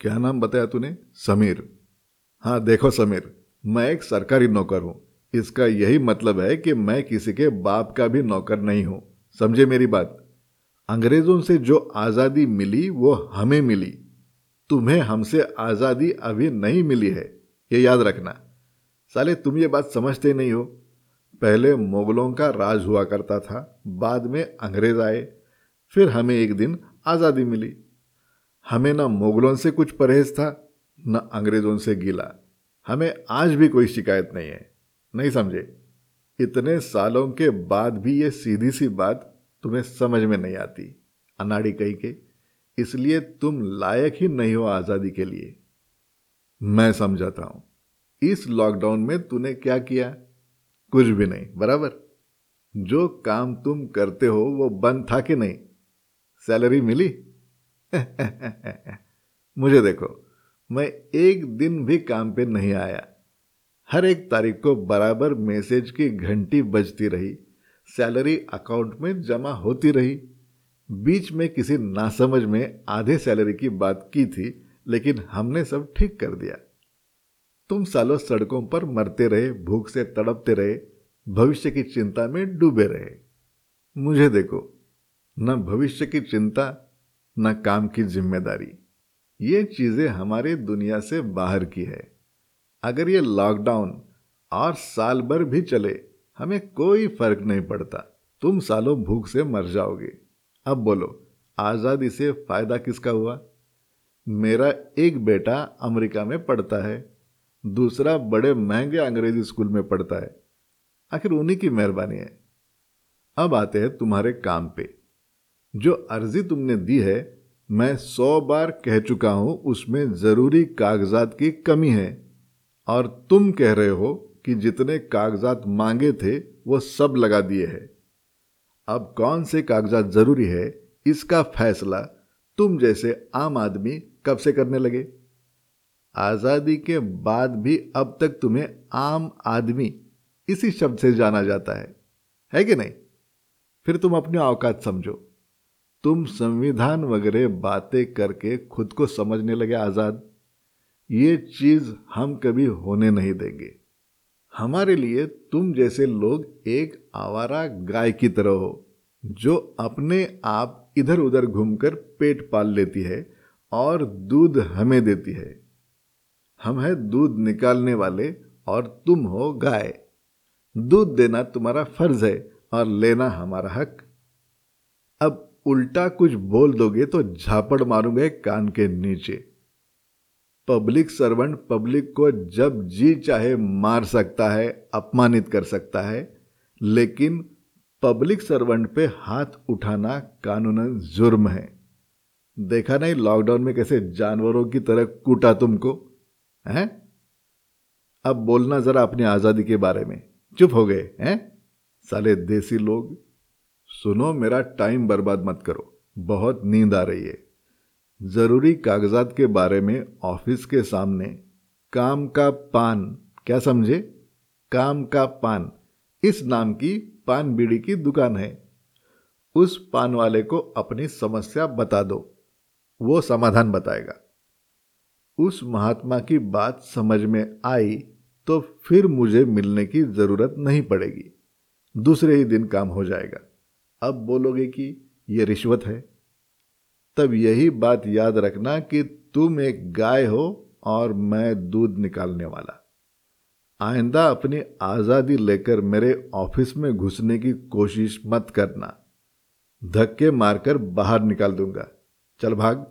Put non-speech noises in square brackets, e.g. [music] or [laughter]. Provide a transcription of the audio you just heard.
क्या नाम बताया तूने? समीर। हाँ देखो समीर, मैं एक सरकारी नौकर हूँ। इसका यही मतलब है कि मैं किसी के बाप का भी नौकर नहीं हूँ। समझे मेरी बात? अंग्रेज़ों से जो आज़ादी मिली, वो हमें मिली। तुम्हें हमसे आज़ादी अभी नहीं मिली है। ये याद रखना। साले, तुम ये बात समझते नहीं हो। पहले मुगलों का राज हुआ करता था, बाद में अंग्रेज़ आए। फिर हमें एक दिन आज़ादी मिली। हमें ना मुगलों से कुछ परहेज था, न अंग्रेज़ों से गीला। हमें आज भी कोई शिकायत नहीं है। नहीं समझे? इतने सालों के बाद भी ये सीधी सी बात तुम्हें समझ में नहीं आती। अनाड़ी कही के, इसलिए तुम लायक ही नहीं हो आज़ादी के लिए। मैं समझाता हूँ। इस लॉकडाउन में तूने क्या किया? कुछ भी नहीं, बराबर? जो काम तुम करते हो वो बंद था कि नहीं? सैलरी मिली? [laughs] मुझे देखो, मैं एक दिन भी काम पे नहीं आया। हर एक तारीख को बराबर मैसेज की घंटी बजती रही, सैलरी अकाउंट में जमा होती रही। बीच में किसी नासमझ में आधे सैलरी की बात की थी, लेकिन हमने सब ठीक कर दिया। तुम सालों सड़कों पर मरते रहे, भूख से तड़पते रहे, भविष्य की चिंता में डूबे रहे। मुझे देखो, न भविष्य की चिंता न काम की ज़िम्मेदारी। ये चीज़ें हमारी दुनिया से बाहर की है। अगर ये लॉकडाउन और साल भर भी चले, हमें कोई फ़र्क नहीं पड़ता। तुम सालों भूख से मर जाओगे। अब बोलो, आज़ादी से फ़ायदा किसका हुआ? मेरा एक बेटा अमेरिका में पढ़ता है, दूसरा बड़े महँगे अंग्रेज़ी स्कूल में पढ़ता है। आखिर उन्हीं की मेहरबानी है। अब आते हैं तुम्हारे काम पे। जो अर्जी तुमने दी है, मैं सौ बार कह चुका हूँ, उसमें ज़रूरी कागजात की कमी है। और तुम कह रहे हो कि जितने कागजात मांगे थे, वो सब लगा दिए हैं। अब कौन से कागजात ज़रूरी है, इसका फैसला तुम जैसे आम आदमी कब से करने लगे? आज़ादी के बाद भी अब तक तुम्हें आम आदमी इसी शब्द से जाना जाता है। है कि नहीं? फिर तुम अपनी औकात समझो। तुम संविधान वगैरह बातें करके खुद को समझने लगे आज़ाद। ये चीज़ हम कभी होने नहीं देंगे। हमारे लिए तुम जैसे लोग एक आवारा गाय की तरह हो, जो अपने आप इधर उधर घूमकर पेट पाल लेती है और दूध हमें देती है। हम है दूध निकालने वाले और तुम हो गाय। दूध देना तुम्हारा फ़र्ज़ है और लेना हमारा हक। अब उल्टा कुछ बोल दोगे तो झापड़ मारूँगे कान के नीचे। पब्लिक सर्वेंट, पब्लिक को जब जी चाहे मार सकता है, अपमानित कर सकता है, लेकिन पब्लिक सर्वेंट पे हाथ उठाना कानूनन जुर्म है। देखा नहीं लॉकडाउन में कैसे जानवरों की तरह कूटा तुमको, हैं? अब बोलना जरा अपनी आज़ादी के बारे में। चुप हो गए, हैं? साले देसी लोग। सुनो, मेरा टाइम बर्बाद मत करो। बहुत नींद आ रही है। ज़रूरी कागजात के बारे में ऑफ़िस के सामने काम का पान। क्या समझे? काम का पान। इस नाम की पान बीड़ी की दुकान है। उस पान वाले को अपनी समस्या बता दो। वो समाधान बताएगा। उस महात्मा की बात समझ में आई तो फिर मुझे मिलने की ज़रूरत नहीं पड़ेगी। दूसरे ही दिन काम हो जाएगा। अब बोलोगे कि यह रिश्वत है। तब यही बात याद रखना कि तुम एक गाय हो और मैं दूध निकालने वाला। आइंदा अपनी आज़ादी लेकर मेरे ऑफ़िस में घुसने की कोशिश मत करना। धक्के मारकर बाहर निकाल दूँगा। चल भाग।